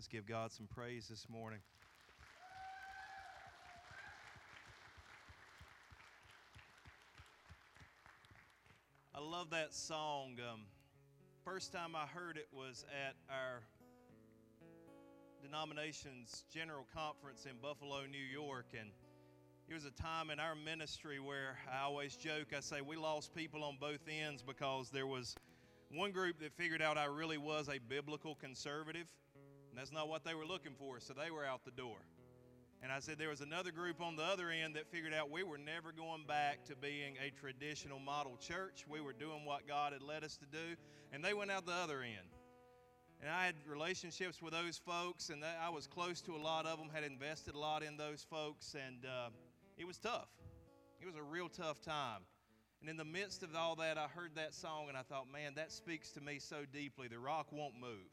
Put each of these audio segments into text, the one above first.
Let's give God some praise this morning. I love that song. Um, first time I heard it was at our denomination's general conference in Buffalo, New York, and it was a time in our ministry where I always joke, I say we lost people on both ends because there was one group that figured out I really was a biblical conservative, and that's not what they were looking for, so they were out the door. And I said there was another group on the other end that figured out we were never going back to being a traditional model church. We were doing what God had led us to do, and they went out the other end. And I had relationships with those folks, and I was close to a lot of them, had invested a lot in those folks, and uh, it was tough. It was a real tough time. And in the midst of all that, I heard that song and I thought, man, that speaks to me so deeply. The rock won't move.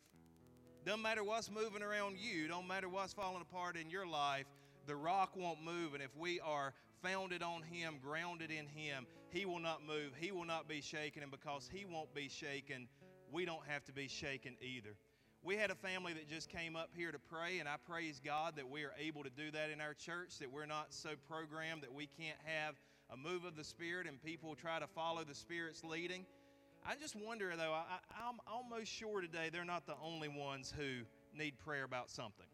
Doesn't matter what's moving around you, don't matter what's falling apart in your life, the rock won't move. And if we are founded on Him, grounded in Him, He will not move. He will not be shaken. And because He won't be shaken, we don't have to be shaken either. We had a family that just came up here to pray, and I praise God that we are able to do that in our church, that we're not so programmed that we can't have a move of the Spirit and people try to follow the Spirit's leading. I just wonder, though, I, I'm almost sure today they're not the only ones who need prayer about something.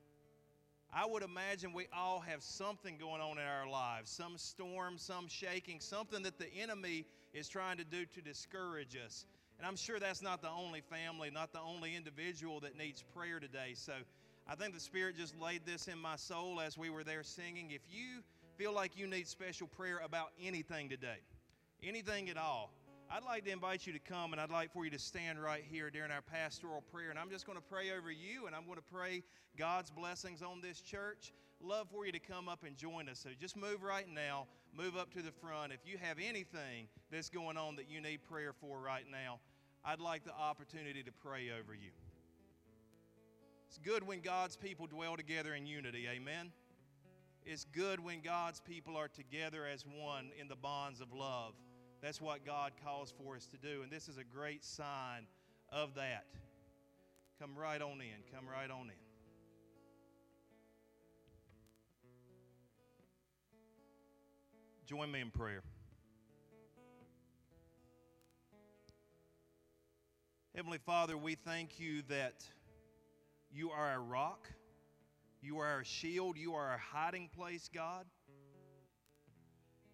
I would imagine we all have something going on in our lives some storm, some shaking, something that the enemy is trying to do to discourage us. And I'm sure that's not the only family, not the only individual that needs prayer today. So I think the Spirit just laid this in my soul as we were there singing. If you feel like you need special prayer about anything today, anything at all, I'd like to invite you to come and I'd like for you to stand right here during our pastoral prayer. And I'm just going to pray over you and I'm going to pray God's blessings on this church. Love for you to come up and join us. So just move right now, move up to the front. If you have anything that's going on that you need prayer for right now, I'd like the opportunity to pray over you. It's good when God's people dwell together in unity. Amen. It's good when God's people are together as one in the bonds of love. That's what God calls for us to do. And this is a great sign of that. Come right on in. Come right on in. Join me in prayer. Heavenly Father, we thank you that you are our rock, you are our shield, you are our hiding place, God.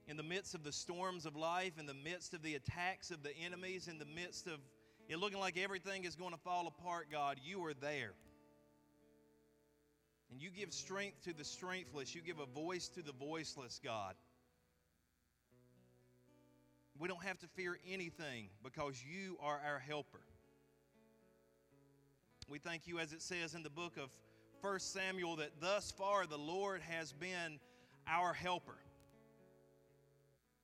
In the midst of the storms of life, in the midst of the attacks of the enemies, in the midst of it looking like everything is going to fall apart, God, you are there. And you give strength to the strengthless, you give a voice to the voiceless, God. We don't have to fear anything because you are our helper. We thank you, as it says in the book of 1 Samuel, that thus far the Lord has been our helper.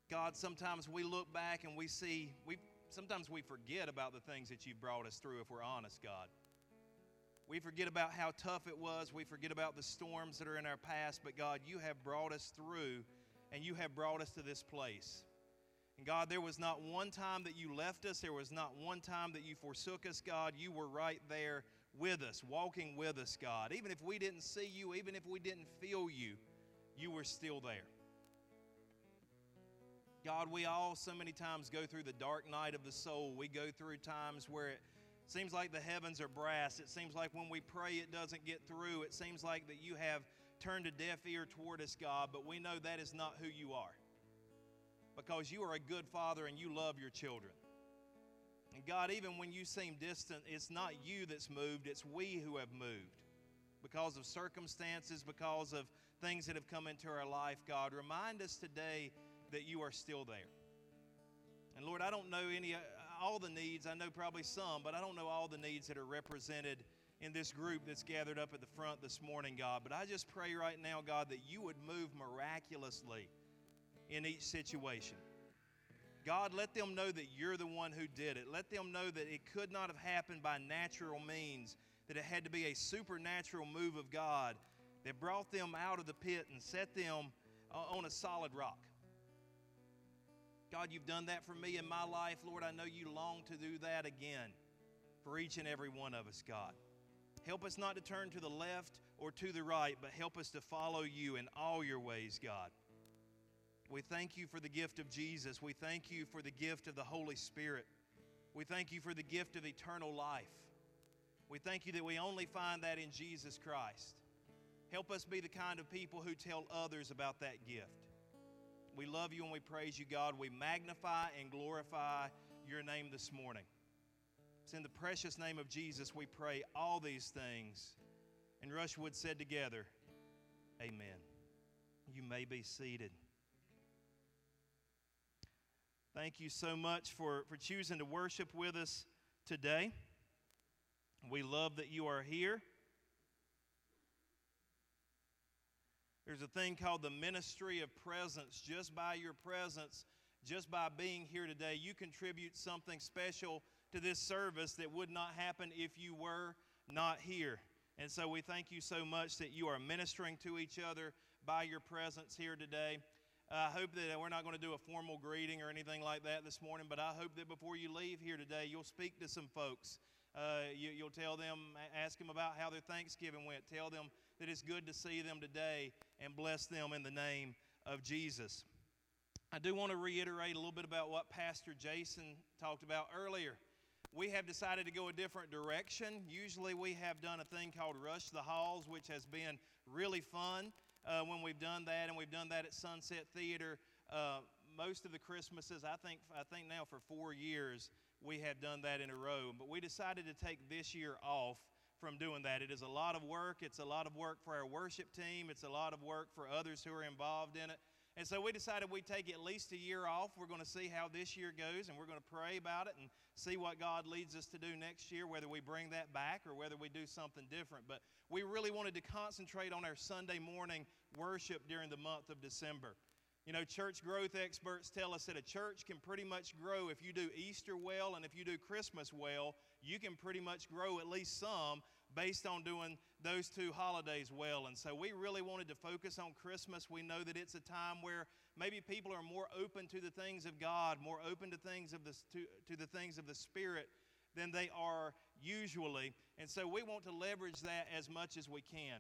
God, sometimes we look back and we see, we, sometimes we forget about the things that you've brought us through, if we're honest, God. We forget about how tough it was. We forget about the storms that are in our past. But God, you have brought us through and you have brought us to this place. And God, there was not one time that you left us, there was not one time that you forsook us, God. You were right there with us, walking with us, God. Even if we didn't see you, even if we didn't feel you, you were still there. God, we all so many times go through the dark night of the soul. We go through times where it seems like the heavens are brass. It seems like when we pray, it doesn't get through. It seems like that you have turned a deaf ear toward us, God, but we know that is not who you are because you are a good father and you love your children. And God, even when you seem distant, it's not you that's moved, it's we who have moved because of circumstances, because of things that have come into our life. God, remind us today that you are still there. And Lord, I don't know any all the needs. I know probably some, but I don't know all the needs that are represented in this group that's gathered up at the front this morning, God. But I just pray right now, God, that you would move miraculously in each situation. God, let them know that you're the one who did it. Let them know that it could not have happened by natural means, that it had to be a supernatural move of God that brought them out of the pit and set them uh, on a solid rock. God, you've done that for me in my life. Lord, I know you long to do that again for each and every one of us, God. Help us not to turn to the left or to the right, but help us to follow you in all your ways, God. We thank you for the gift of Jesus. We thank you for the gift of the Holy Spirit. We thank you for the gift of eternal life. We thank you that we only find that in Jesus Christ. Help us be the kind of people who tell others about that gift. We love you and we praise you, God. We magnify and glorify your name this morning. It's in the precious name of Jesus we pray all these things. And Rushwood said together, Amen. You may be seated. Thank you so much for, for choosing to worship with us today. We love that you are here. There's a thing called the ministry of presence. Just by your presence, just by being here today, you contribute something special to this service that would not happen if you were not here. And so we thank you so much that you are ministering to each other by your presence here today. I hope that we're not going to do a formal greeting or anything like that this morning, but I hope that before you leave here today, you'll speak to some folks. Uh, you, will tell them, ask them about how their Thanksgiving went. Tell them that it's good to see them today and bless them in the name of Jesus. I do want to reiterate a little bit about what Pastor Jason talked about earlier. We have decided to go a different direction. Usually, we have done a thing called Rush the Halls, which has been really fun uh, when we've done that, and we've done that at Sunset Theater. Uh, most of the Christmases, I think, I think now for four years, we have done that in a row. But we decided to take this year off from doing that. It is a lot of work. It's a lot of work for our worship team. It's a lot of work for others who are involved in it. And so we decided we'd take at least a year off. We're going to see how this year goes, and we're going to pray about it and see what God leads us to do next year, whether we bring that back or whether we do something different. But we really wanted to concentrate on our Sunday morning worship during the month of December. You know, church growth experts tell us that a church can pretty much grow if you do Easter well and if you do Christmas well, you can pretty much grow at least some based on doing those two holidays well. And so we really wanted to focus on Christmas. We know that it's a time where maybe people are more open to the things of God, more open to things of the to, to the things of the Spirit than they are usually. And so we want to leverage that as much as we can.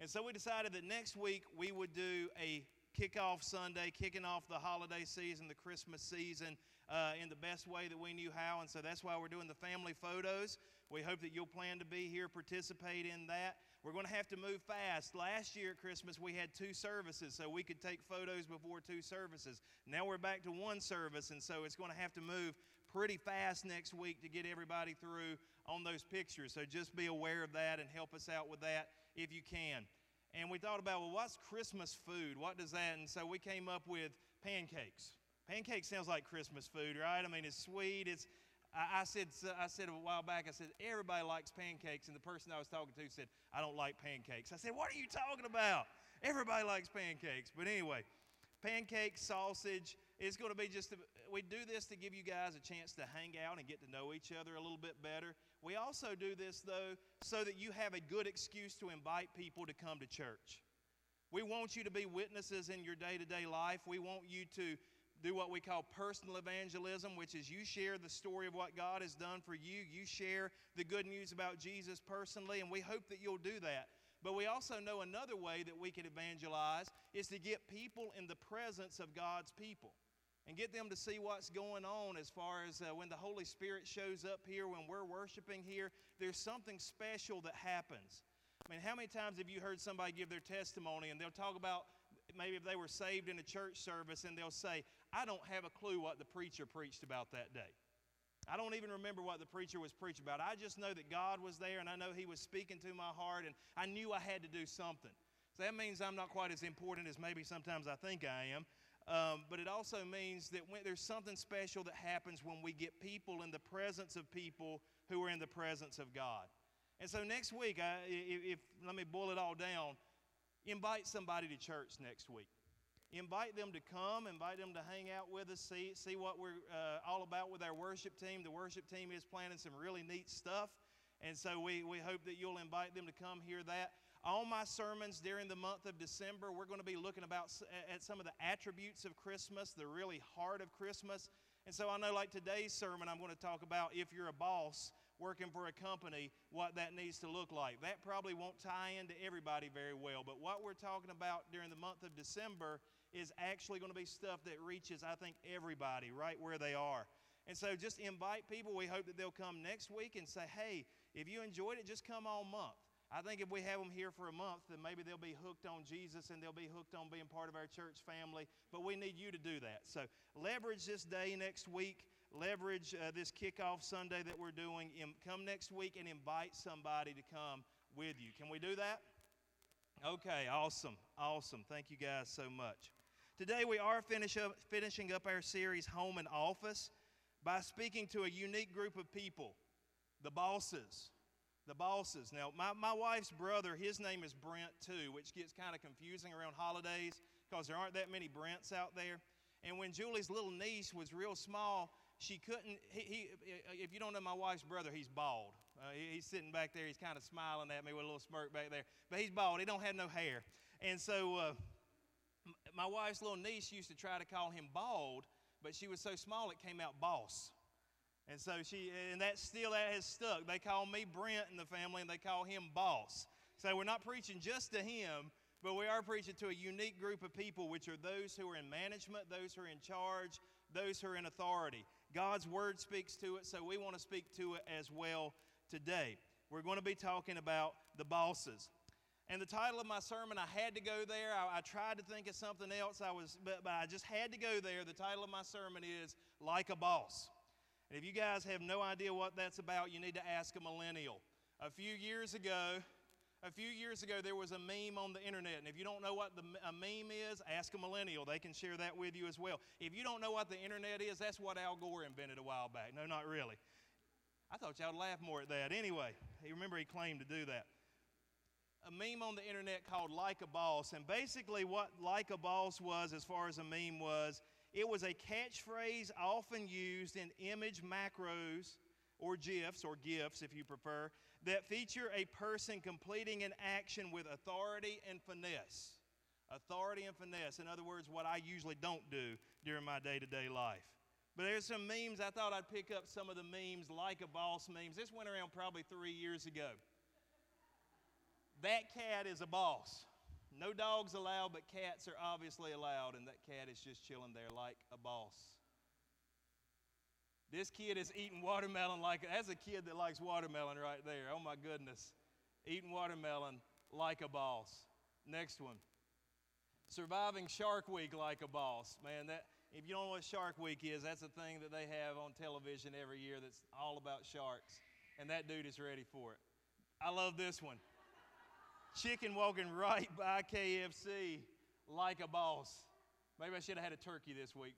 And so we decided that next week we would do a kickoff Sunday, kicking off the holiday season, the Christmas season, uh, in the best way that we knew how. And so that's why we're doing the family photos. We hope that you'll plan to be here, participate in that. We're going to have to move fast. Last year at Christmas, we had two services, so we could take photos before two services. Now we're back to one service, and so it's going to have to move pretty fast next week to get everybody through on those pictures. So just be aware of that and help us out with that if you can. And we thought about, well, what's Christmas food? What does that? And so we came up with pancakes. Pancakes sounds like Christmas food, right? I mean, it's sweet. It's I, I, said, I said a while back, I said, everybody likes pancakes. And the person I was talking to said, I don't like pancakes. I said, what are you talking about? Everybody likes pancakes. But anyway, pancakes, sausage. It's going to be just, a, we do this to give you guys a chance to hang out and get to know each other a little bit better. We also do this, though, so that you have a good excuse to invite people to come to church. We want you to be witnesses in your day to day life. We want you to do what we call personal evangelism, which is you share the story of what God has done for you. You share the good news about Jesus personally, and we hope that you'll do that. But we also know another way that we can evangelize is to get people in the presence of God's people and get them to see what's going on as far as uh, when the Holy Spirit shows up here, when we're worshiping here, there's something special that happens. I mean, how many times have you heard somebody give their testimony and they'll talk about maybe if they were saved in a church service and they'll say, I don't have a clue what the preacher preached about that day. I don't even remember what the preacher was preaching about. I just know that God was there and I know He was speaking to my heart and I knew I had to do something. So that means I'm not quite as important as maybe sometimes I think I am. Um, but it also means that when, there's something special that happens when we get people in the presence of people who are in the presence of God. And so next week, I, if, if let me boil it all down, invite somebody to church next week. Invite them to come, invite them to hang out with us, see, see what we're uh, all about with our worship team. The worship team is planning some really neat stuff, and so we, we hope that you'll invite them to come hear that. All my sermons during the month of December, we're going to be looking about at some of the attributes of Christmas, the really heart of Christmas. And so I know, like today's sermon, I'm going to talk about if you're a boss, working for a company what that needs to look like. That probably won't tie into everybody very well, but what we're talking about during the month of December is actually going to be stuff that reaches, I think, everybody right where they are. And so just invite people. We hope that they'll come next week and say, hey, if you enjoyed it, just come all month. I think if we have them here for a month, then maybe they'll be hooked on Jesus and they'll be hooked on being part of our church family. But we need you to do that. So leverage this day next week. Leverage uh, this kickoff Sunday that we're doing. come next week and invite somebody to come with you. Can we do that? Okay, awesome. Awesome. Thank you guys so much. Today we are finish up, finishing up our series, Home and Office, by speaking to a unique group of people the bosses the bosses. Now, my, my wife's brother, his name is Brent too, which gets kind of confusing around holidays because there aren't that many Brents out there. And when Julie's little niece was real small, she couldn't. He, he if you don't know my wife's brother, he's bald. Uh, he, he's sitting back there. He's kind of smiling at me with a little smirk back there. But he's bald. He don't have no hair. And so uh, my wife's little niece used to try to call him bald, but she was so small it came out boss. And so she, and that still that has stuck. They call me Brent in the family, and they call him boss. So we're not preaching just to him, but we are preaching to a unique group of people, which are those who are in management, those who are in charge, those who are in authority. God's word speaks to it, so we want to speak to it as well today. We're going to be talking about the bosses. And the title of my sermon, I had to go there. I, I, tried to think of something else, I was, but, but I just had to go there. The title of my sermon is Like a Boss. And if you guys have no idea what that's about, you need to ask a millennial. A few years ago, a few years ago, there was a meme on the internet. And if you don't know what the, a meme is, ask a millennial. They can share that with you as well. If you don't know what the internet is, that's what Al Gore invented a while back. No, not really. I thought y'all would laugh more at that. Anyway, remember he claimed to do that. A meme on the internet called Like a Boss. And basically, what Like a Boss was, as far as a meme was, it was a catchphrase often used in image macros or GIFs or GIFs if you prefer that feature a person completing an action with authority and finesse. Authority and finesse. In other words, what I usually don't do during my day to day life. But there's some memes. I thought I'd pick up some of the memes, like a boss memes. This went around probably three years ago. That cat is a boss. No dogs allowed, but cats are obviously allowed, and that cat is just chilling there like a boss. This kid is eating watermelon like that's a kid that likes watermelon right there. Oh my goodness. Eating watermelon like a boss. Next one. Surviving Shark Week like a boss. Man, that if you don't know what Shark Week is, that's a thing that they have on television every year that's all about sharks. And that dude is ready for it. I love this one chicken walking right by KFC like a boss. Maybe I should have had a turkey this week.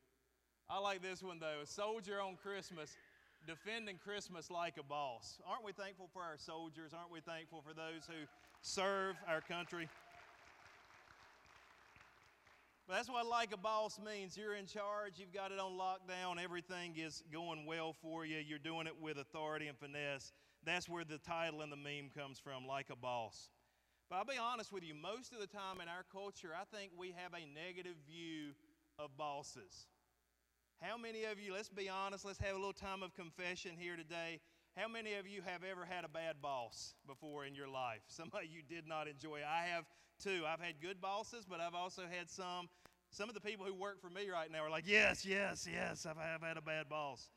I like this one though. A soldier on Christmas, defending Christmas like a boss. Aren't we thankful for our soldiers? Aren't we thankful for those who serve our country? But that's what like a boss means. You're in charge, you've got it on lockdown, everything is going well for you, you're doing it with authority and finesse. That's where the title and the meme comes from, like a boss. But I'll be honest with you, most of the time in our culture, I think we have a negative view of bosses. How many of you, let's be honest, let's have a little time of confession here today. How many of you have ever had a bad boss before in your life? Somebody you did not enjoy. I have too. I've had good bosses, but I've also had some. Some of the people who work for me right now are like, yes, yes, yes, I've, I've had a bad boss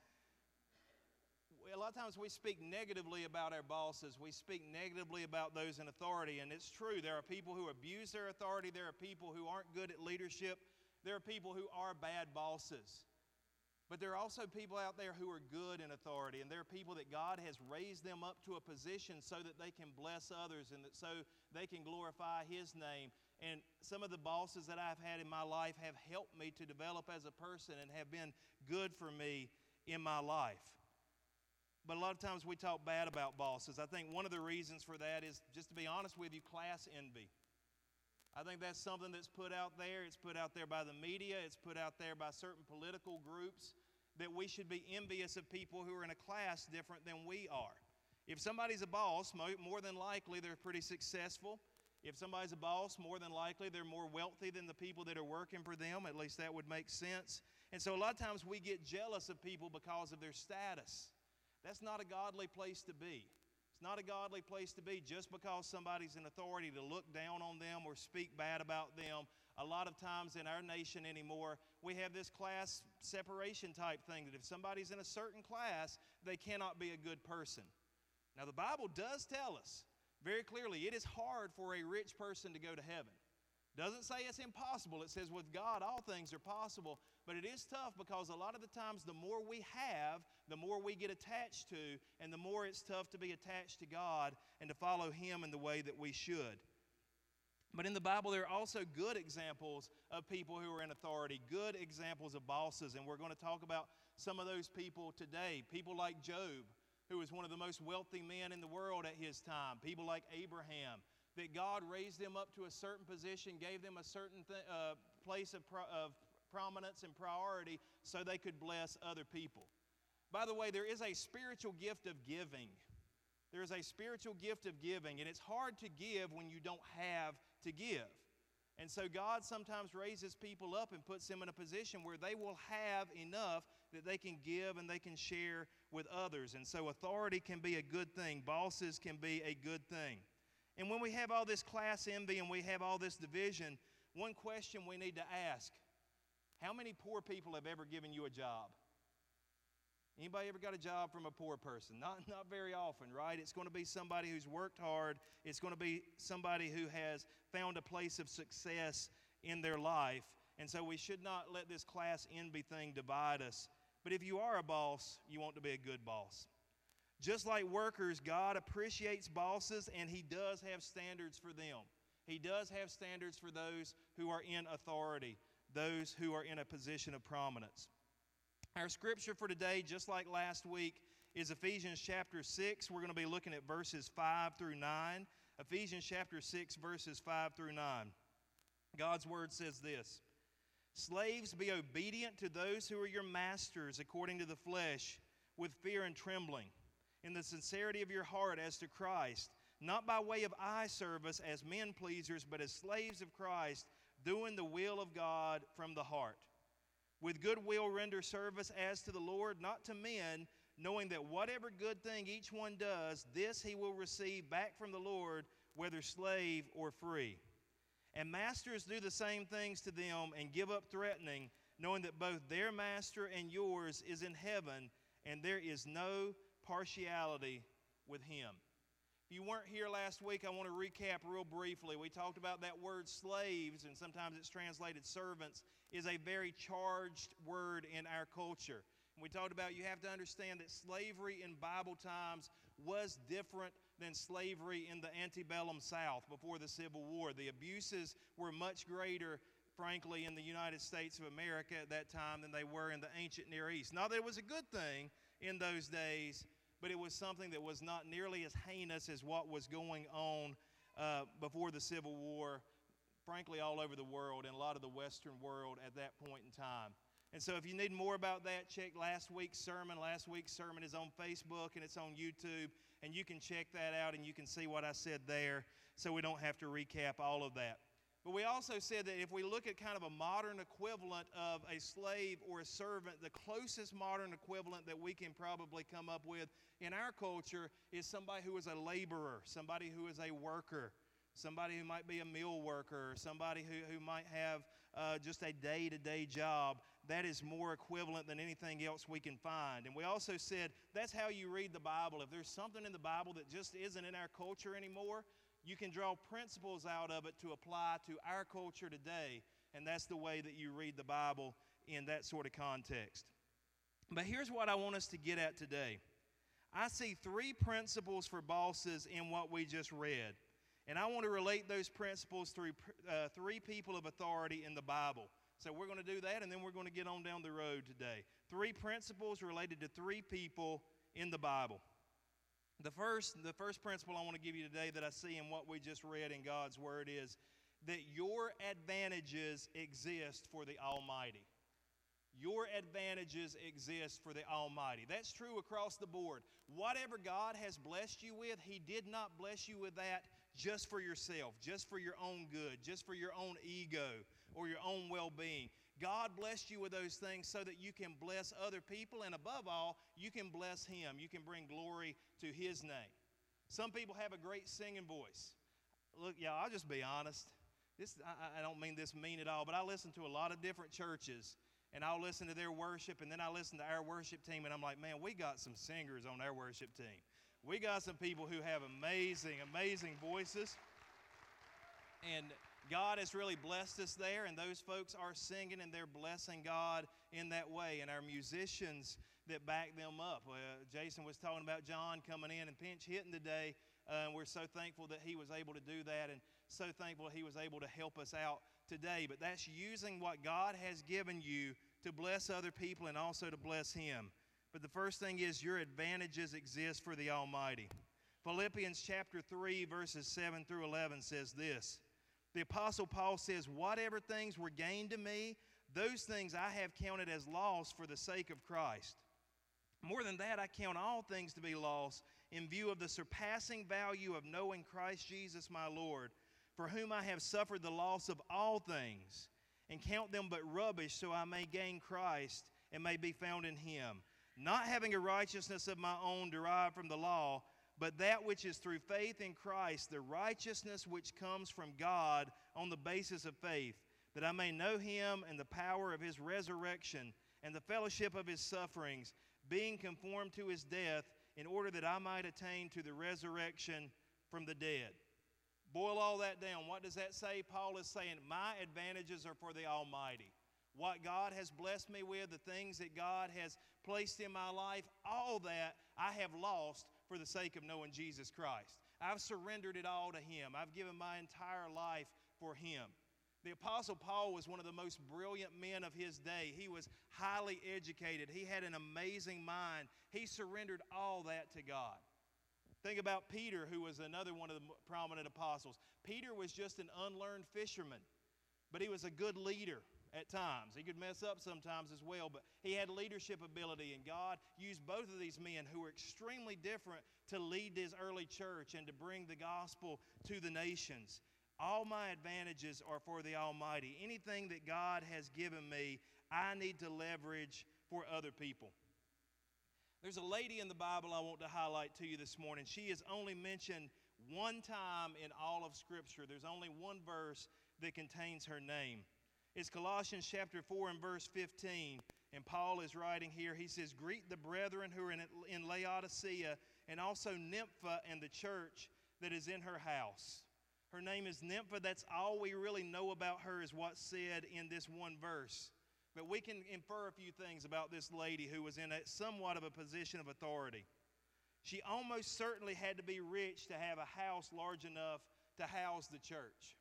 a lot of times we speak negatively about our bosses. We speak negatively about those in authority. And it's true. There are people who abuse their authority. There are people who aren't good at leadership. There are people who are bad bosses. But there are also people out there who are good in authority. And there are people that God has raised them up to a position so that they can bless others and that so they can glorify His name. And some of the bosses that I've had in my life have helped me to develop as a person and have been good for me in my life. But a lot of times we talk bad about bosses. I think one of the reasons for that is, just to be honest with you, class envy. I think that's something that's put out there. It's put out there by the media, it's put out there by certain political groups that we should be envious of people who are in a class different than we are. If somebody's a boss, more than likely they're pretty successful. If somebody's a boss, more than likely they're more wealthy than the people that are working for them. At least that would make sense. And so a lot of times we get jealous of people because of their status. That's not a godly place to be. It's not a godly place to be just because somebody's in authority to look down on them or speak bad about them. A lot of times in our nation anymore, we have this class separation type thing that if somebody's in a certain class, they cannot be a good person. Now, the Bible does tell us very clearly it is hard for a rich person to go to heaven. Doesn't say it's impossible. It says with God all things are possible, but it is tough because a lot of the times the more we have, the more we get attached to, and the more it's tough to be attached to God and to follow Him in the way that we should. But in the Bible, there are also good examples of people who are in authority, good examples of bosses, and we're going to talk about some of those people today. People like Job, who was one of the most wealthy men in the world at his time, people like Abraham, that God raised them up to a certain position, gave them a certain th- uh, place of, pro- of prominence and priority so they could bless other people. By the way, there is a spiritual gift of giving. There is a spiritual gift of giving, and it's hard to give when you don't have to give. And so God sometimes raises people up and puts them in a position where they will have enough that they can give and they can share with others. And so authority can be a good thing, bosses can be a good thing. And when we have all this class envy and we have all this division, one question we need to ask how many poor people have ever given you a job? Anybody ever got a job from a poor person? Not, not very often, right? It's going to be somebody who's worked hard. It's going to be somebody who has found a place of success in their life. And so we should not let this class envy thing divide us. But if you are a boss, you want to be a good boss. Just like workers, God appreciates bosses and He does have standards for them. He does have standards for those who are in authority, those who are in a position of prominence. Our scripture for today, just like last week, is Ephesians chapter 6. We're going to be looking at verses 5 through 9. Ephesians chapter 6, verses 5 through 9. God's word says this Slaves, be obedient to those who are your masters according to the flesh, with fear and trembling in the sincerity of your heart as to Christ, not by way of eye service as men pleasers, but as slaves of Christ, doing the will of God from the heart. With good will render service as to the Lord, not to men, knowing that whatever good thing each one does, this he will receive back from the Lord, whether slave or free. And masters do the same things to them and give up threatening, knowing that both their master and yours is in heaven, and there is no partiality with Him. If you weren't here last week, I want to recap real briefly. We talked about that word slaves, and sometimes it's translated servants, is a very charged word in our culture. And we talked about you have to understand that slavery in Bible times was different than slavery in the antebellum South before the Civil War. The abuses were much greater, frankly, in the United States of America at that time than they were in the ancient Near East. Not that it was a good thing in those days, but it was something that was not nearly as heinous as what was going on uh, before the Civil War, frankly, all over the world and a lot of the Western world at that point in time. And so, if you need more about that, check last week's sermon. Last week's sermon is on Facebook and it's on YouTube, and you can check that out and you can see what I said there so we don't have to recap all of that. But we also said that if we look at kind of a modern equivalent of a slave or a servant, the closest modern equivalent that we can probably come up with in our culture is somebody who is a laborer, somebody who is a worker, somebody who might be a mill worker, somebody who, who might have uh, just a day to day job. That is more equivalent than anything else we can find. And we also said that's how you read the Bible. If there's something in the Bible that just isn't in our culture anymore, you can draw principles out of it to apply to our culture today, and that's the way that you read the Bible in that sort of context. But here's what I want us to get at today I see three principles for bosses in what we just read. And I want to relate those principles through uh, three people of authority in the Bible. So we're going to do that, and then we're going to get on down the road today. Three principles related to three people in the Bible. The first, the first principle I want to give you today that I see in what we just read in God's Word is that your advantages exist for the Almighty. Your advantages exist for the Almighty. That's true across the board. Whatever God has blessed you with, He did not bless you with that just for yourself, just for your own good, just for your own ego or your own well being. God blessed you with those things so that you can bless other people, and above all, you can bless Him. You can bring glory to His name. Some people have a great singing voice. Look, y'all, I'll just be honest. This, I, I don't mean this mean at all, but I listen to a lot of different churches, and I'll listen to their worship, and then I listen to our worship team, and I'm like, man, we got some singers on our worship team. We got some people who have amazing, amazing voices. And God has really blessed us there, and those folks are singing and they're blessing God in that way. And our musicians that back them up. Uh, Jason was talking about John coming in and pinch hitting today. Uh, and we're so thankful that he was able to do that and so thankful he was able to help us out today. But that's using what God has given you to bless other people and also to bless him. But the first thing is your advantages exist for the Almighty. Philippians chapter 3, verses 7 through 11 says this the Apostle Paul says, Whatever things were gained to me, those things I have counted as loss for the sake of Christ. More than that, I count all things to be loss in view of the surpassing value of knowing Christ Jesus my Lord, for whom I have suffered the loss of all things, and count them but rubbish, so I may gain Christ and may be found in him, not having a righteousness of my own derived from the law but that which is through faith in Christ, the righteousness which comes from God on the basis of faith, that I may know him and the power of his resurrection and the fellowship of his sufferings, being conformed to his death, in order that I might attain to the resurrection from the dead. Boil all that down. What does that say? Paul is saying, My advantages are for the Almighty. What God has blessed me with, the things that God has placed in my life, all that I have lost for the sake of knowing Jesus Christ. I've surrendered it all to Him. I've given my entire life for Him. The Apostle Paul was one of the most brilliant men of his day. He was highly educated, he had an amazing mind. He surrendered all that to God. Think about Peter, who was another one of the prominent apostles. Peter was just an unlearned fisherman, but he was a good leader at times. He could mess up sometimes as well, but he had leadership ability, and God used both of these men who were extremely different to lead his early church and to bring the gospel to the nations. All my advantages are for the Almighty. Anything that God has given me, I need to leverage for other people. There's a lady in the Bible I want to highlight to you this morning. She is only mentioned one time in all of Scripture. There's only one verse that contains her name. It's Colossians chapter 4 and verse 15. And Paul is writing here. He says, Greet the brethren who are in, in Laodicea and also Nympha and the church that is in her house. Her name is Nympha. That's all we really know about her, is what's said in this one verse. But we can infer a few things about this lady who was in a, somewhat of a position of authority. She almost certainly had to be rich to have a house large enough to house the church.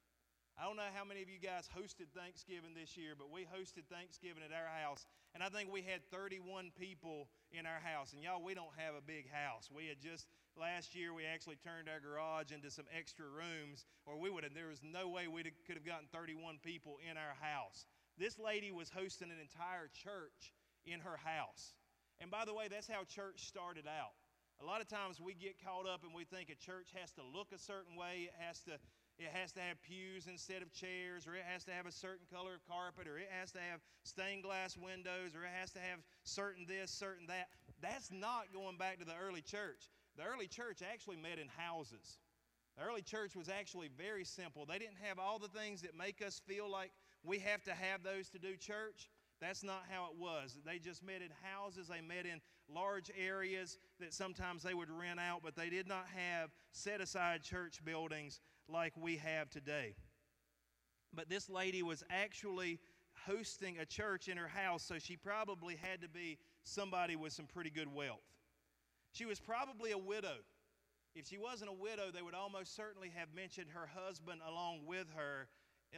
I don't know how many of you guys hosted Thanksgiving this year, but we hosted Thanksgiving at our house. And I think we had 31 people in our house. And y'all, we don't have a big house. We had just, last year, we actually turned our garage into some extra rooms, or we would have, there was no way we could have gotten 31 people in our house. This lady was hosting an entire church in her house. And by the way, that's how church started out. A lot of times we get caught up and we think a church has to look a certain way, it has to it has to have pews instead of chairs, or it has to have a certain color of carpet, or it has to have stained glass windows, or it has to have certain this, certain that. That's not going back to the early church. The early church actually met in houses. The early church was actually very simple. They didn't have all the things that make us feel like we have to have those to do church. That's not how it was. They just met in houses, they met in large areas that sometimes they would rent out, but they did not have set aside church buildings like we have today. But this lady was actually hosting a church in her house, so she probably had to be somebody with some pretty good wealth. She was probably a widow. If she wasn't a widow, they would almost certainly have mentioned her husband along with her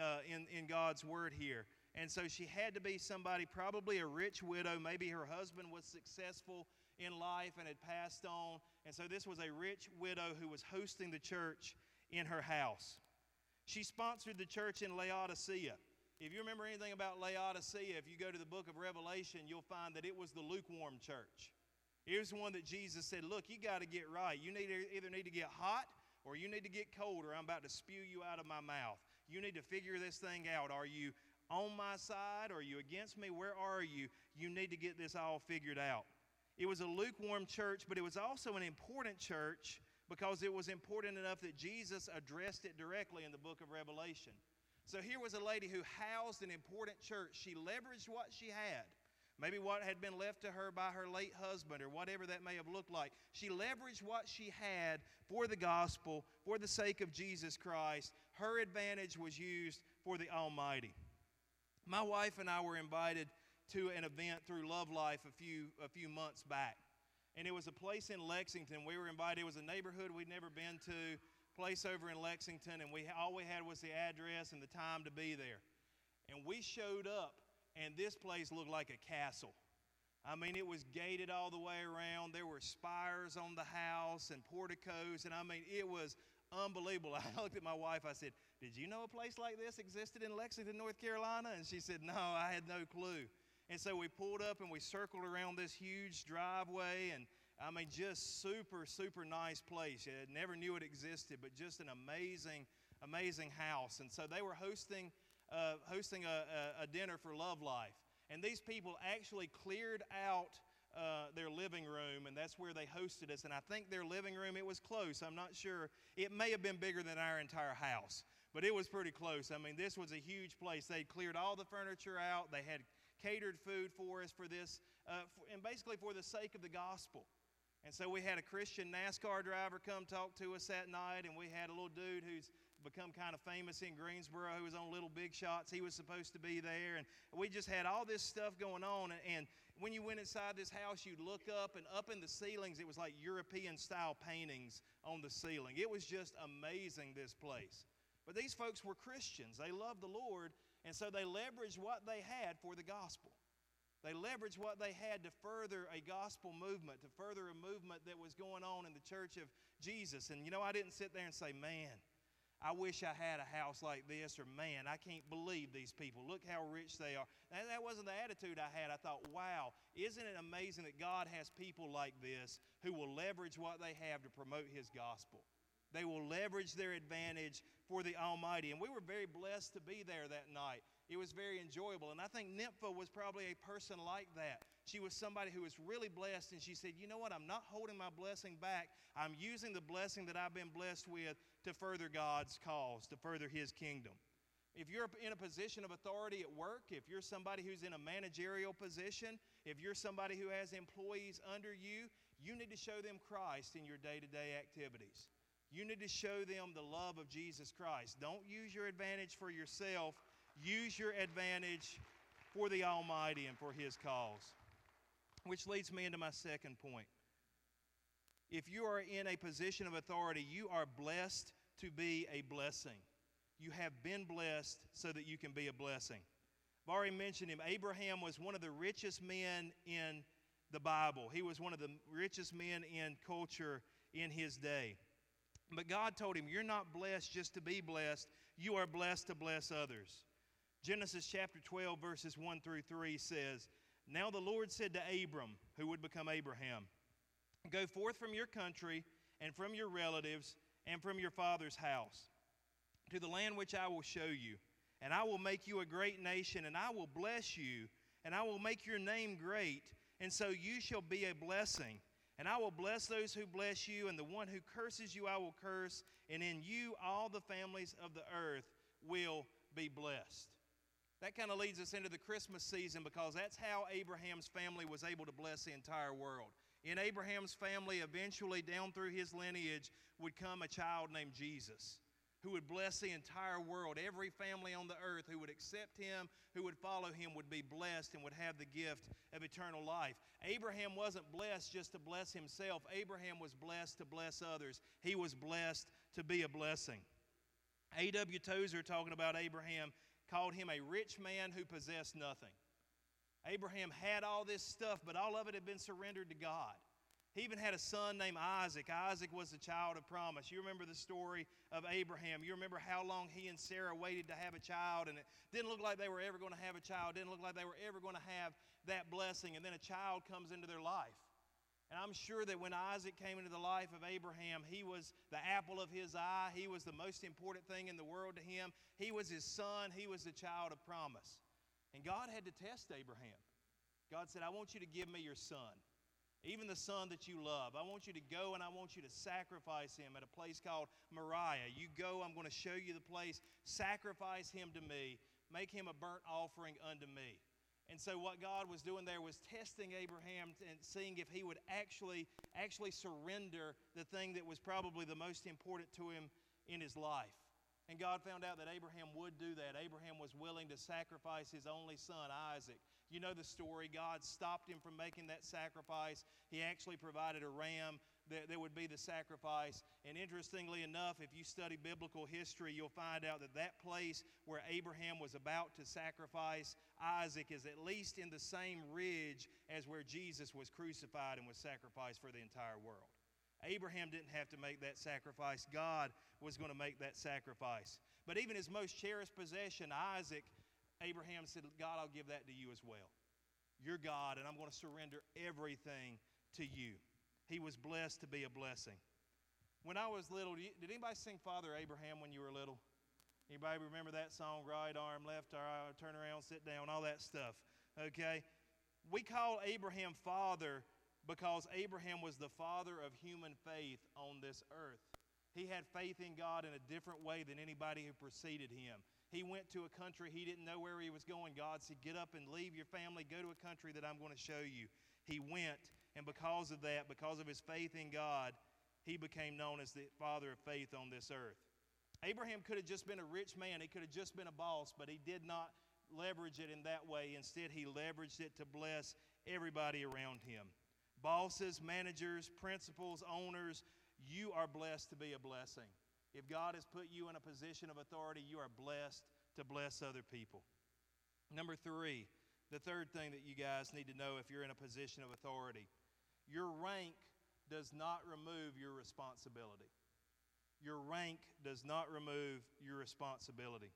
uh, in, in God's word here. And so she had to be somebody, probably a rich widow. Maybe her husband was successful in life and had passed on. And so this was a rich widow who was hosting the church in her house. She sponsored the church in Laodicea. If you remember anything about Laodicea, if you go to the book of Revelation, you'll find that it was the lukewarm church. It was one that Jesus said, Look, you got to get right. You need to, either need to get hot or you need to get cold, or I'm about to spew you out of my mouth. You need to figure this thing out. Are you on my side? Are you against me? Where are you? You need to get this all figured out. It was a lukewarm church, but it was also an important church because it was important enough that Jesus addressed it directly in the book of Revelation. So here was a lady who housed an important church. She leveraged what she had. Maybe what had been left to her by her late husband or whatever that may have looked like. She leveraged what she had for the gospel, for the sake of Jesus Christ. Her advantage was used for the Almighty. My wife and I were invited to an event through Love Life a few, a few months back. And it was a place in Lexington. We were invited. It was a neighborhood we'd never been to, place over in Lexington, and we all we had was the address and the time to be there. And we showed up and this place looked like a castle. I mean, it was gated all the way around. There were spires on the house and porticos, and I mean, it was unbelievable. I looked at my wife. I said, Did you know a place like this existed in Lexington, North Carolina? And she said, No, I had no clue. And so we pulled up and we circled around this huge driveway, and I mean, just super, super nice place. I never knew it existed, but just an amazing, amazing house. And so they were hosting uh, hosting a, a, a, dinner for Love Life. And these people actually cleared out uh, their living room, and that's where they hosted us. And I think their living room, it was close. I'm not sure. It may have been bigger than our entire house, but it was pretty close. I mean, this was a huge place. They cleared all the furniture out, they had catered food for us for this, uh, for, and basically for the sake of the gospel. And so we had a Christian NASCAR driver come talk to us that night, and we had a little dude who's become kind of famous in Greensboro who was on Little Big Shots. He was supposed to be there. And we just had all this stuff going on. And, and when you went inside this house, you'd look up, and up in the ceilings, it was like European style paintings on the ceiling. It was just amazing, this place. But these folks were Christians. They loved the Lord, and so they leveraged what they had for the gospel. They leveraged what they had to further a gospel movement, to further a movement that was going on in the church of Jesus. And you know, I didn't sit there and say, man, I wish I had a house like this, or man, I can't believe these people. Look how rich they are. And that wasn't the attitude I had. I thought, wow, isn't it amazing that God has people like this who will leverage what they have to promote His gospel? They will leverage their advantage for the Almighty. And we were very blessed to be there that night. It was very enjoyable. And I think Nympha was probably a person like that. She was somebody who was really blessed, and she said, You know what? I'm not holding my blessing back. I'm using the blessing that I've been blessed with to further God's cause, to further His kingdom. If you're in a position of authority at work, if you're somebody who's in a managerial position, if you're somebody who has employees under you, you need to show them Christ in your day to day activities. You need to show them the love of Jesus Christ. Don't use your advantage for yourself, use your advantage for the Almighty and for His cause. Which leads me into my second point. If you are in a position of authority, you are blessed to be a blessing. You have been blessed so that you can be a blessing. I've already mentioned him. Abraham was one of the richest men in the Bible, he was one of the richest men in culture in his day. But God told him, You're not blessed just to be blessed, you are blessed to bless others. Genesis chapter 12, verses 1 through 3 says, Now the Lord said to Abram, who would become Abraham, Go forth from your country and from your relatives and from your father's house to the land which I will show you. And I will make you a great nation, and I will bless you, and I will make your name great, and so you shall be a blessing. And I will bless those who bless you, and the one who curses you I will curse, and in you all the families of the earth will be blessed. That kind of leads us into the Christmas season because that's how Abraham's family was able to bless the entire world. In Abraham's family, eventually down through his lineage, would come a child named Jesus who would bless the entire world. Every family on the earth who would accept him, who would follow him, would be blessed and would have the gift of eternal life. Abraham wasn't blessed just to bless himself, Abraham was blessed to bless others. He was blessed to be a blessing. A.W. Tozer, talking about Abraham, called him a rich man who possessed nothing. Abraham had all this stuff, but all of it had been surrendered to God. He even had a son named Isaac. Isaac was the child of promise. You remember the story of Abraham. You remember how long he and Sarah waited to have a child, and it didn't look like they were ever going to have a child. Didn't look like they were ever going to have that blessing. And then a child comes into their life. And I'm sure that when Isaac came into the life of Abraham, he was the apple of his eye. He was the most important thing in the world to him. He was his son. He was the child of promise. And God had to test Abraham. God said, I want you to give me your son, even the son that you love. I want you to go and I want you to sacrifice him at a place called Moriah. You go, I'm going to show you the place. Sacrifice him to me. Make him a burnt offering unto me. And so what God was doing there was testing Abraham and seeing if he would actually actually surrender the thing that was probably the most important to him in his life. And God found out that Abraham would do that. Abraham was willing to sacrifice his only son, Isaac. You know the story. God stopped him from making that sacrifice. He actually provided a ram that, that would be the sacrifice. And interestingly enough, if you study biblical history, you'll find out that that place where Abraham was about to sacrifice Isaac is at least in the same ridge as where Jesus was crucified and was sacrificed for the entire world. Abraham didn't have to make that sacrifice. God was going to make that sacrifice. But even his most cherished possession, Isaac, Abraham said, God, I'll give that to you as well. You're God, and I'm going to surrender everything to you. He was blessed to be a blessing. When I was little, did anybody sing Father Abraham when you were little? Anybody remember that song? Right arm, left arm, turn around, sit down, all that stuff. Okay? We call Abraham Father because Abraham was the father of human faith on this earth. He had faith in God in a different way than anybody who preceded him. He went to a country he didn't know where he was going. God said, Get up and leave your family, go to a country that I'm going to show you. He went, and because of that, because of his faith in God, he became known as the father of faith on this earth. Abraham could have just been a rich man, he could have just been a boss, but he did not leverage it in that way. Instead, he leveraged it to bless everybody around him bosses, managers, principals, owners, you are blessed to be a blessing. If God has put you in a position of authority, you are blessed to bless other people. Number three, the third thing that you guys need to know if you're in a position of authority your rank does not remove your responsibility. Your rank does not remove your responsibility.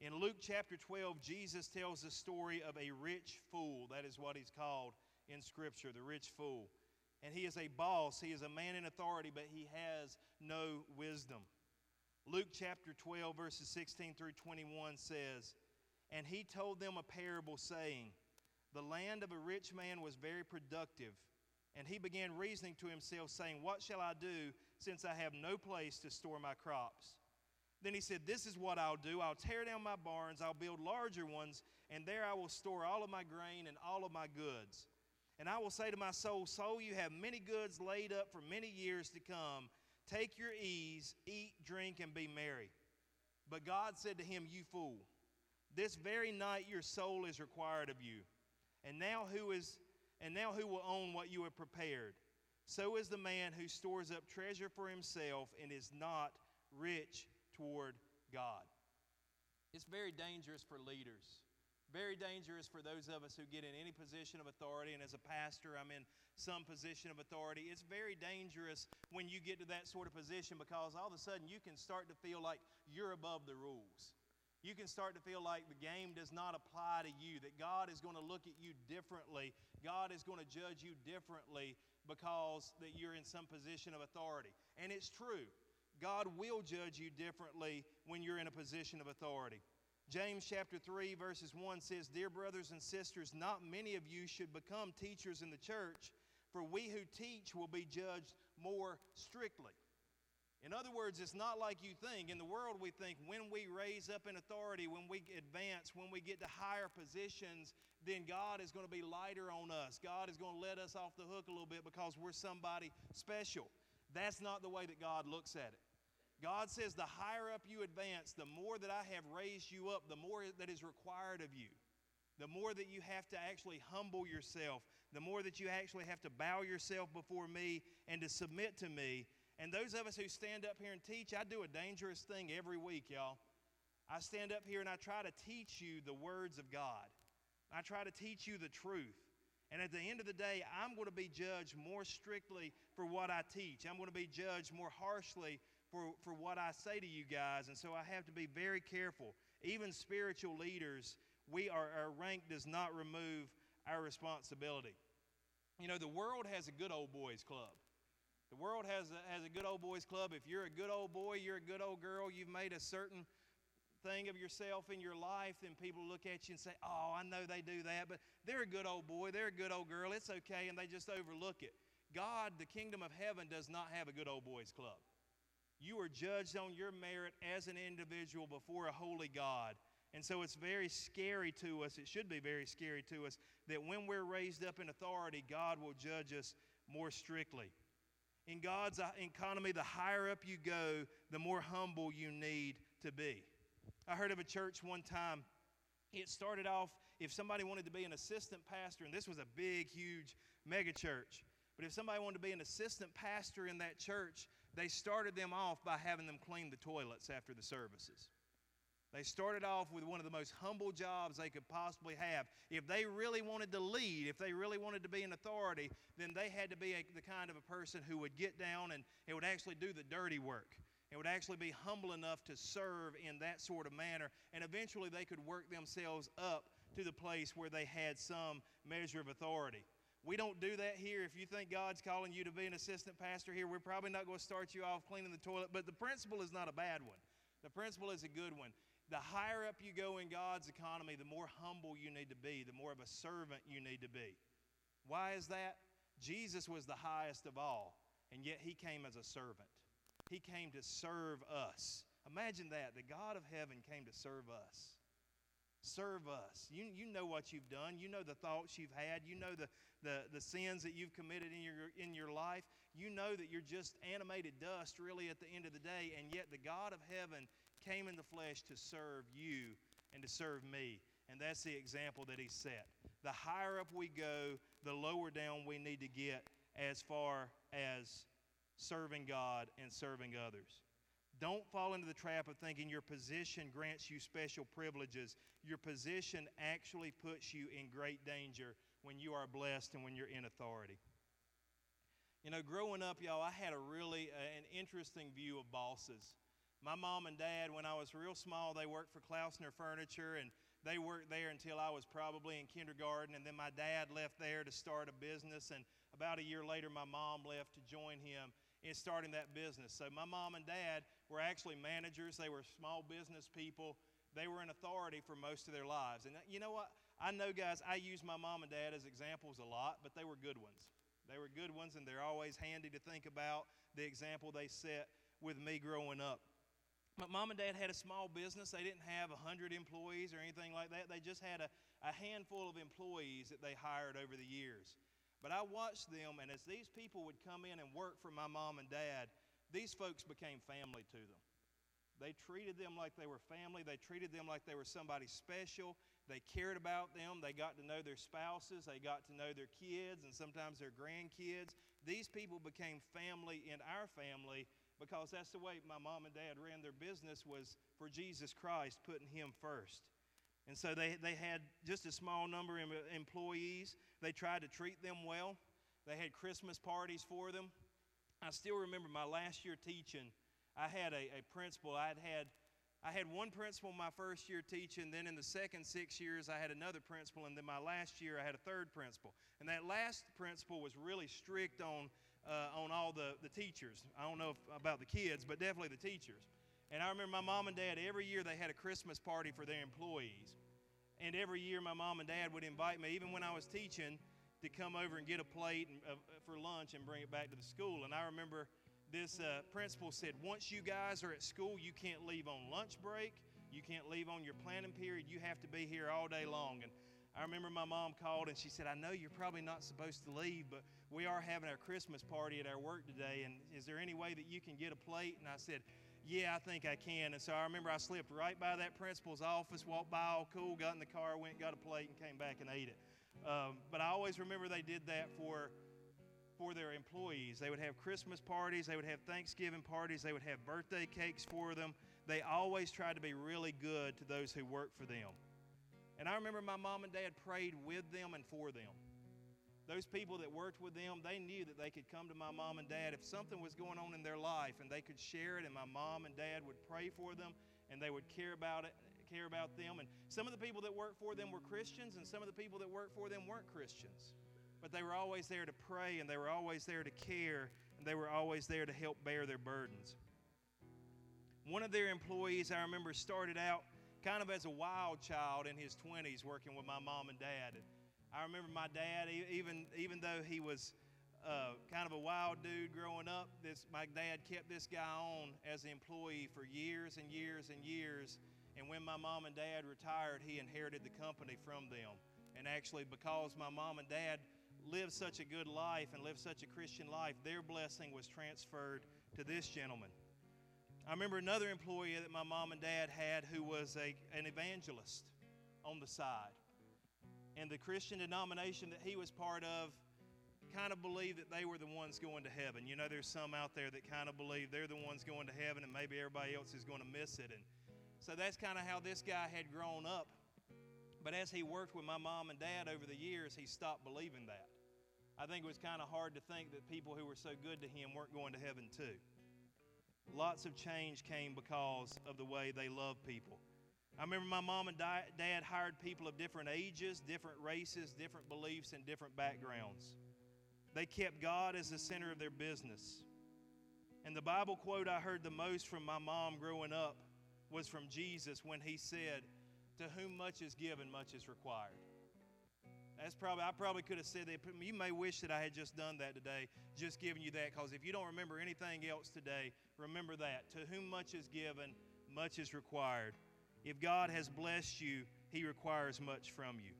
In Luke chapter 12, Jesus tells the story of a rich fool. That is what he's called in Scripture, the rich fool. And he is a boss, he is a man in authority, but he has no wisdom. Luke chapter 12, verses 16 through 21 says, And he told them a parable, saying, The land of a rich man was very productive. And he began reasoning to himself, saying, What shall I do, since I have no place to store my crops? Then he said, This is what I'll do. I'll tear down my barns, I'll build larger ones, and there I will store all of my grain and all of my goods. And I will say to my soul, Soul, you have many goods laid up for many years to come. Take your ease, eat, drink, and be merry. But God said to him, You fool, this very night your soul is required of you. And now who is and now who will own what you have prepared? So is the man who stores up treasure for himself and is not rich toward God. It's very dangerous for leaders very dangerous for those of us who get in any position of authority. And as a pastor, I'm in some position of authority. It's very dangerous when you get to that sort of position because all of a sudden you can start to feel like you're above the rules. You can start to feel like the game does not apply to you, that God is going to look at you differently. God is going to judge you differently because that you're in some position of authority. And it's true. God will judge you differently when you're in a position of authority. James chapter 3, verses 1 says, Dear brothers and sisters, not many of you should become teachers in the church, for we who teach will be judged more strictly. In other words, it's not like you think. In the world, we think when we raise up in authority, when we advance, when we get to higher positions, then God is going to be lighter on us. God is going to let us off the hook a little bit because we're somebody special. That's not the way that God looks at it. God says, the higher up you advance, the more that I have raised you up, the more that is required of you. The more that you have to actually humble yourself, the more that you actually have to bow yourself before me and to submit to me. And those of us who stand up here and teach, I do a dangerous thing every week, y'all. I stand up here and I try to teach you the words of God. I try to teach you the truth. And at the end of the day, I'm going to be judged more strictly for what I teach. I'm going to be judged more harshly for, for what I say to you guys, and so I have to be very careful. Even spiritual leaders, we are, our rank does not remove our responsibility. You know, the world has a good old boys club. The world has a, has a good old boys club. If you're a good old boy, you're a good old girl, you've made a certain thing of yourself in your life, then people look at you and say, Oh, I know they do that, but they're a good old boy, they're a good old girl, it's okay, and they just overlook it. God, the kingdom of heaven, does not have a good old boys club. You are judged on your merit as an individual before a holy God. And so it's very scary to us, it should be very scary to us, that when we're raised up in authority, God will judge us more strictly. In God's uh, economy, the higher up you go, the more humble you need to be. I heard of a church one time. It started off, if somebody wanted to be an assistant pastor, and this was a big, huge mega church, but if somebody wanted to be an assistant pastor in that church, they started them off by having them clean the toilets after the services. They started off with one of the most humble jobs they could possibly have. If they really wanted to lead, if they really wanted to be an authority, then they had to be a, the kind of a person who would get down and it would actually do the dirty work. It would actually be humble enough to serve in that sort of manner. And eventually they could work themselves up to the place where they had some measure of authority. We don't do that here. If you think God's calling you to be an assistant pastor here, we're probably not going to start you off cleaning the toilet, but the principle is not a bad one. The principle is a good one the higher up you go in God's economy, the more humble you need to be, the more of a servant you need to be. Why is that? Jesus was the highest of all, and yet he came as a servant. He came to serve us. Imagine that. The God of heaven came to serve us. Serve us. You, you know what you've done. You know the thoughts you've had. You know the, the, the sins that you've committed in your, in your life. You know that you're just animated dust, really, at the end of the day. And yet, the God of heaven came in the flesh to serve you and to serve me. And that's the example that he set. The higher up we go, the lower down we need to get as far as serving God and serving others. Don't fall into the trap of thinking your position grants you special privileges. Your position actually puts you in great danger when you are blessed and when you're in authority. You know, growing up, y'all, I had a really uh, an interesting view of bosses. My mom and dad, when I was real small, they worked for Klaussner Furniture, and they worked there until I was probably in kindergarten. And then my dad left there to start a business, and about a year later, my mom left to join him in starting that business. So my mom and dad were actually managers. They were small business people. They were in authority for most of their lives. And uh, you know what? I know, guys, I use my mom and dad as examples a lot, but they were good ones. They were good ones, and they're always handy to think about the example they set with me growing up. My mom and dad had a small business. They didn't have 100 employees or anything like that. They just had a, a handful of employees that they hired over the years. But I watched them, and as these people would come in and work for my mom and dad, these folks became family to them. They treated them like they were family. They treated them like they were somebody special. They cared about them. They got to know their spouses. They got to know their kids and sometimes their grandkids. These people became family in our family because that's the way my mom and dad ran their business was for Jesus Christ, putting him first. And so they, they had just a small number of employees. They tried to treat them well. They had Christmas parties for them. I still remember my last year teaching, I had a, a principal. I had had I had one principal my first year teaching, then in the second six years I had another principal, and then my last year I had a third principal. And that last principal was really strict on uh, on all the, the teachers. I don't know if, about the kids, but definitely the teachers. And I remember my mom and dad, every year they had a Christmas party for their employees. And every year my mom and dad would invite me, even when I was teaching, to come over and get a plate and, uh, for lunch and bring it back to the school. And I remember this uh, principal said, once you guys are at school, you can't leave on lunch break. You can't leave on your planning period. You have to be here all day long. And I remember my mom called and she said, I know you're probably not supposed to leave, but we are having our Christmas party at our work today. And is there any way that you can get a plate? And I said, Yeah, I think I can. And so I remember I slipped right by that principal's office, walked by all cool, got in the car, went, got a plate, and came back and ate it. Um, but I always remember they did that for for their employees. They would have Christmas parties, they would have Thanksgiving parties, they would have birthday cakes for them. They always tried to be really good to those who worked for them. And I remember my mom and dad prayed with them and for them. Those people that worked with them, they knew that they could come to my mom and dad if something was going on in their life and they could share it and my mom and dad would pray for them and they would care about it care about them and some of the people that worked for them were Christians and some of the people that worked for them weren't Christians. But they were always there to pray and they were always there to care and they were always there to help bear their burdens. One of their employees, I remember, started out kind of as a wild child in his 20s working with my mom and dad. And I remember my dad, even, even though he was uh, kind of a wild dude growing up, this, my dad kept this guy on as an employee for years and years and years. And when my mom and dad retired, he inherited the company from them. And actually, because my mom and dad lived such a good life and lived such a Christian life, their blessing was transferred to this gentleman. I remember another employee that my mom and dad had who was a, an evangelist on the side. And the Christian denomination that he was part of kind of believed that they were the ones going to heaven. You know, there's some out there that kind of believe they're the ones going to heaven and maybe everybody else is going to miss it. And so that's kind of how this guy had grown up. But as he worked with my mom and dad over the years, he stopped believing that. I think it was kind of hard to think that people who were so good to him weren't going to heaven too. Lots of change came because of the way they loved people. I remember my mom and dad hired people of different ages, different races, different beliefs, and different backgrounds. They kept God as the center of their business. And the Bible quote I heard the most from my mom growing up was from Jesus when he said, To whom much is given, much is required. That's probably I probably could have said that. You may wish that I had just done that today, just giving you that, because if you don't remember anything else today, remember that. To whom much is given, much is required. If God has blessed you, He requires much from you.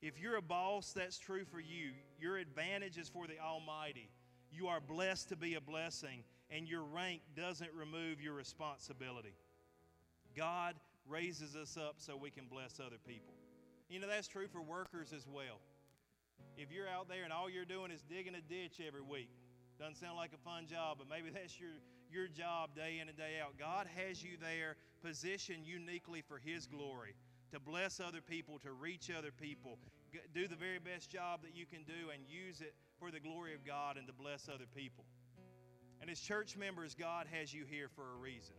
If you're a boss, that's true for you. Your advantage is for the Almighty. You are blessed to be a blessing, and your rank doesn't remove your responsibility. God raises us up so we can bless other people. You know, that's true for workers as well. If you're out there and all you're doing is digging a ditch every week, doesn't sound like a fun job, but maybe that's your, your job day in and day out. God has you there positioned uniquely for His glory to bless other people, to reach other people, do the very best job that you can do and use it for the glory of God and to bless other people. And as church members, God has you here for a reason.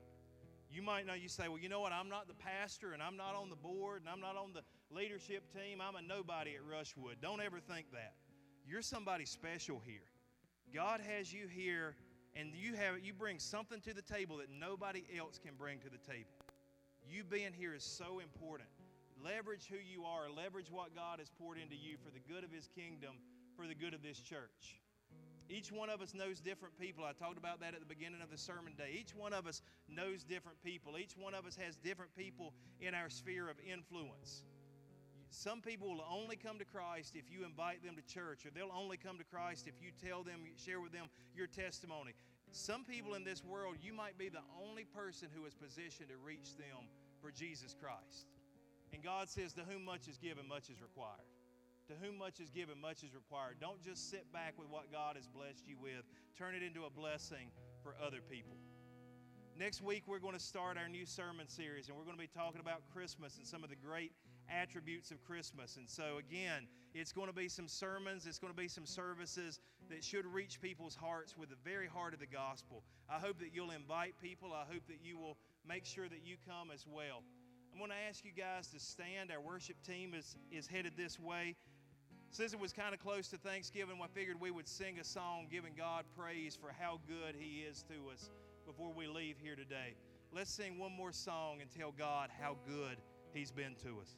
You might know, you say, well, you know what? I'm not the pastor and I'm not on the board and I'm not on the leadership team. I'm a nobody at Rushwood. Don't ever think that. You're somebody special here. God has you here and you have you bring something to the table that nobody else can bring to the table. You being here is so important. Leverage who you are, leverage what God has poured into you for the good of His kingdom, for the good of this church. Each one of us knows different people. I talked about that at the beginning of the sermon day. Each one of us knows different people. Each one of us has different people in our sphere of influence. Some people will only come to Christ if you invite them to church, or they'll only come to Christ if you tell them, share with them your testimony. Some people in this world, you might be the only person who is positioned to reach them for Jesus Christ. And God says, To whom much is given, much is required. To whom much is given, much is required. Don't just sit back with what God has blessed you with, turn it into a blessing for other people. Next week, we're going to start our new sermon series, and we're going to be talking about Christmas and some of the great attributes of Christmas. And so, again, it's going to be some sermons, it's going to be some services that should reach people's hearts with the very heart of the gospel. I hope that you'll invite people, I hope that you will make sure that you come as well. I'm going to ask you guys to stand. Our worship team is, is headed this way. Since it was kind of close to Thanksgiving, I figured we would sing a song giving God praise for how good He is to us before we leave here today. Let's sing one more song and tell God how good He's been to us.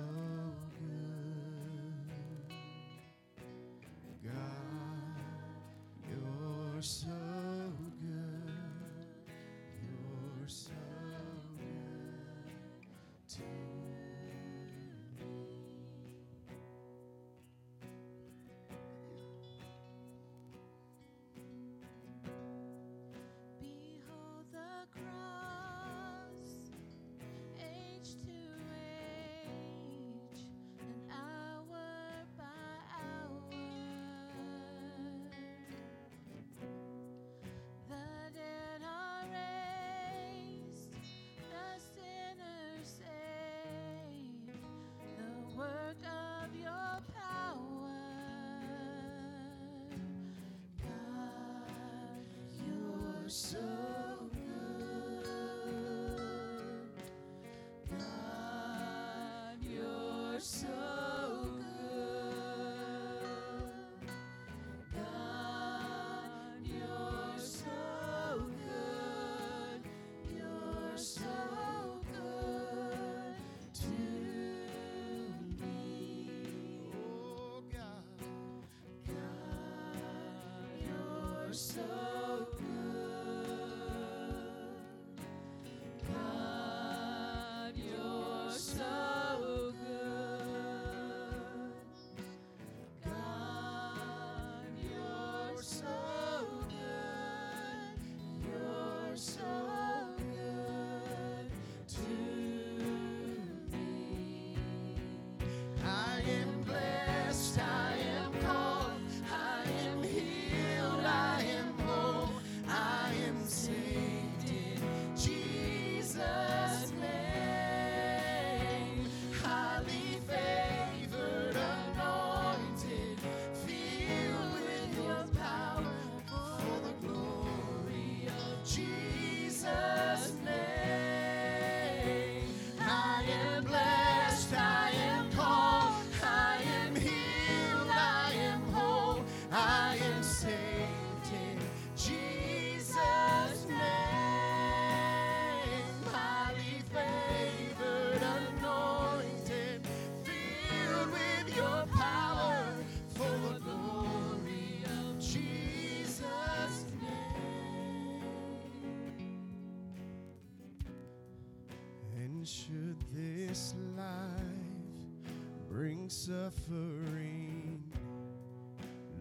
suffering,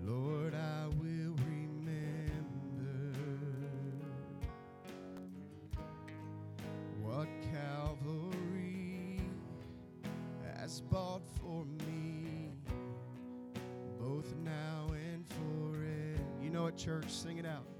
Lord, I will remember what Calvary has bought for me, both now and forever. You know it, church, sing it out.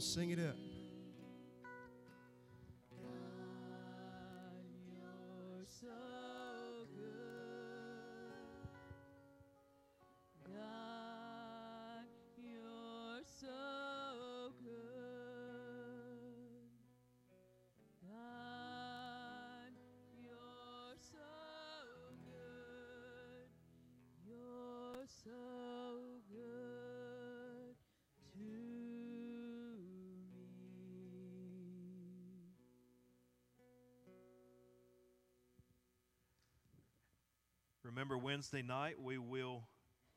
Sing it up. Remember Wednesday night we will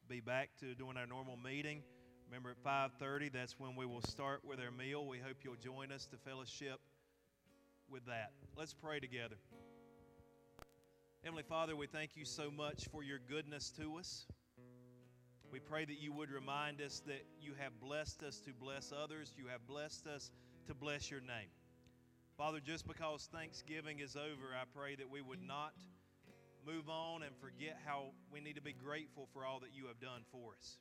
be back to doing our normal meeting. Remember at 5:30 that's when we will start with our meal. We hope you'll join us to fellowship with that. Let's pray together. Heavenly Father, we thank you so much for your goodness to us. We pray that you would remind us that you have blessed us to bless others. You have blessed us to bless your name. Father, just because Thanksgiving is over, I pray that we would not move on and forget how we need to be grateful for all that you have done for us.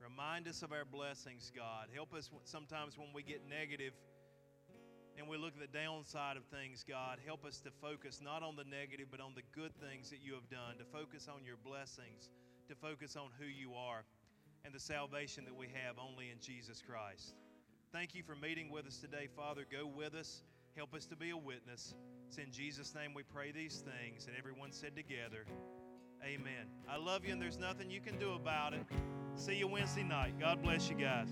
Remind us of our blessings, God. Help us sometimes when we get negative and we look at the downside of things, God. Help us to focus not on the negative, but on the good things that you have done, to focus on your blessings, to focus on who you are, and the salvation that we have only in Jesus Christ. Thank you for meeting with us today, Father. Go with us. Help us to be a witness. It's in Jesus' name we pray these things. And everyone said together, Amen. I love you, and there's nothing you can do about it. See you Wednesday night. God bless you guys.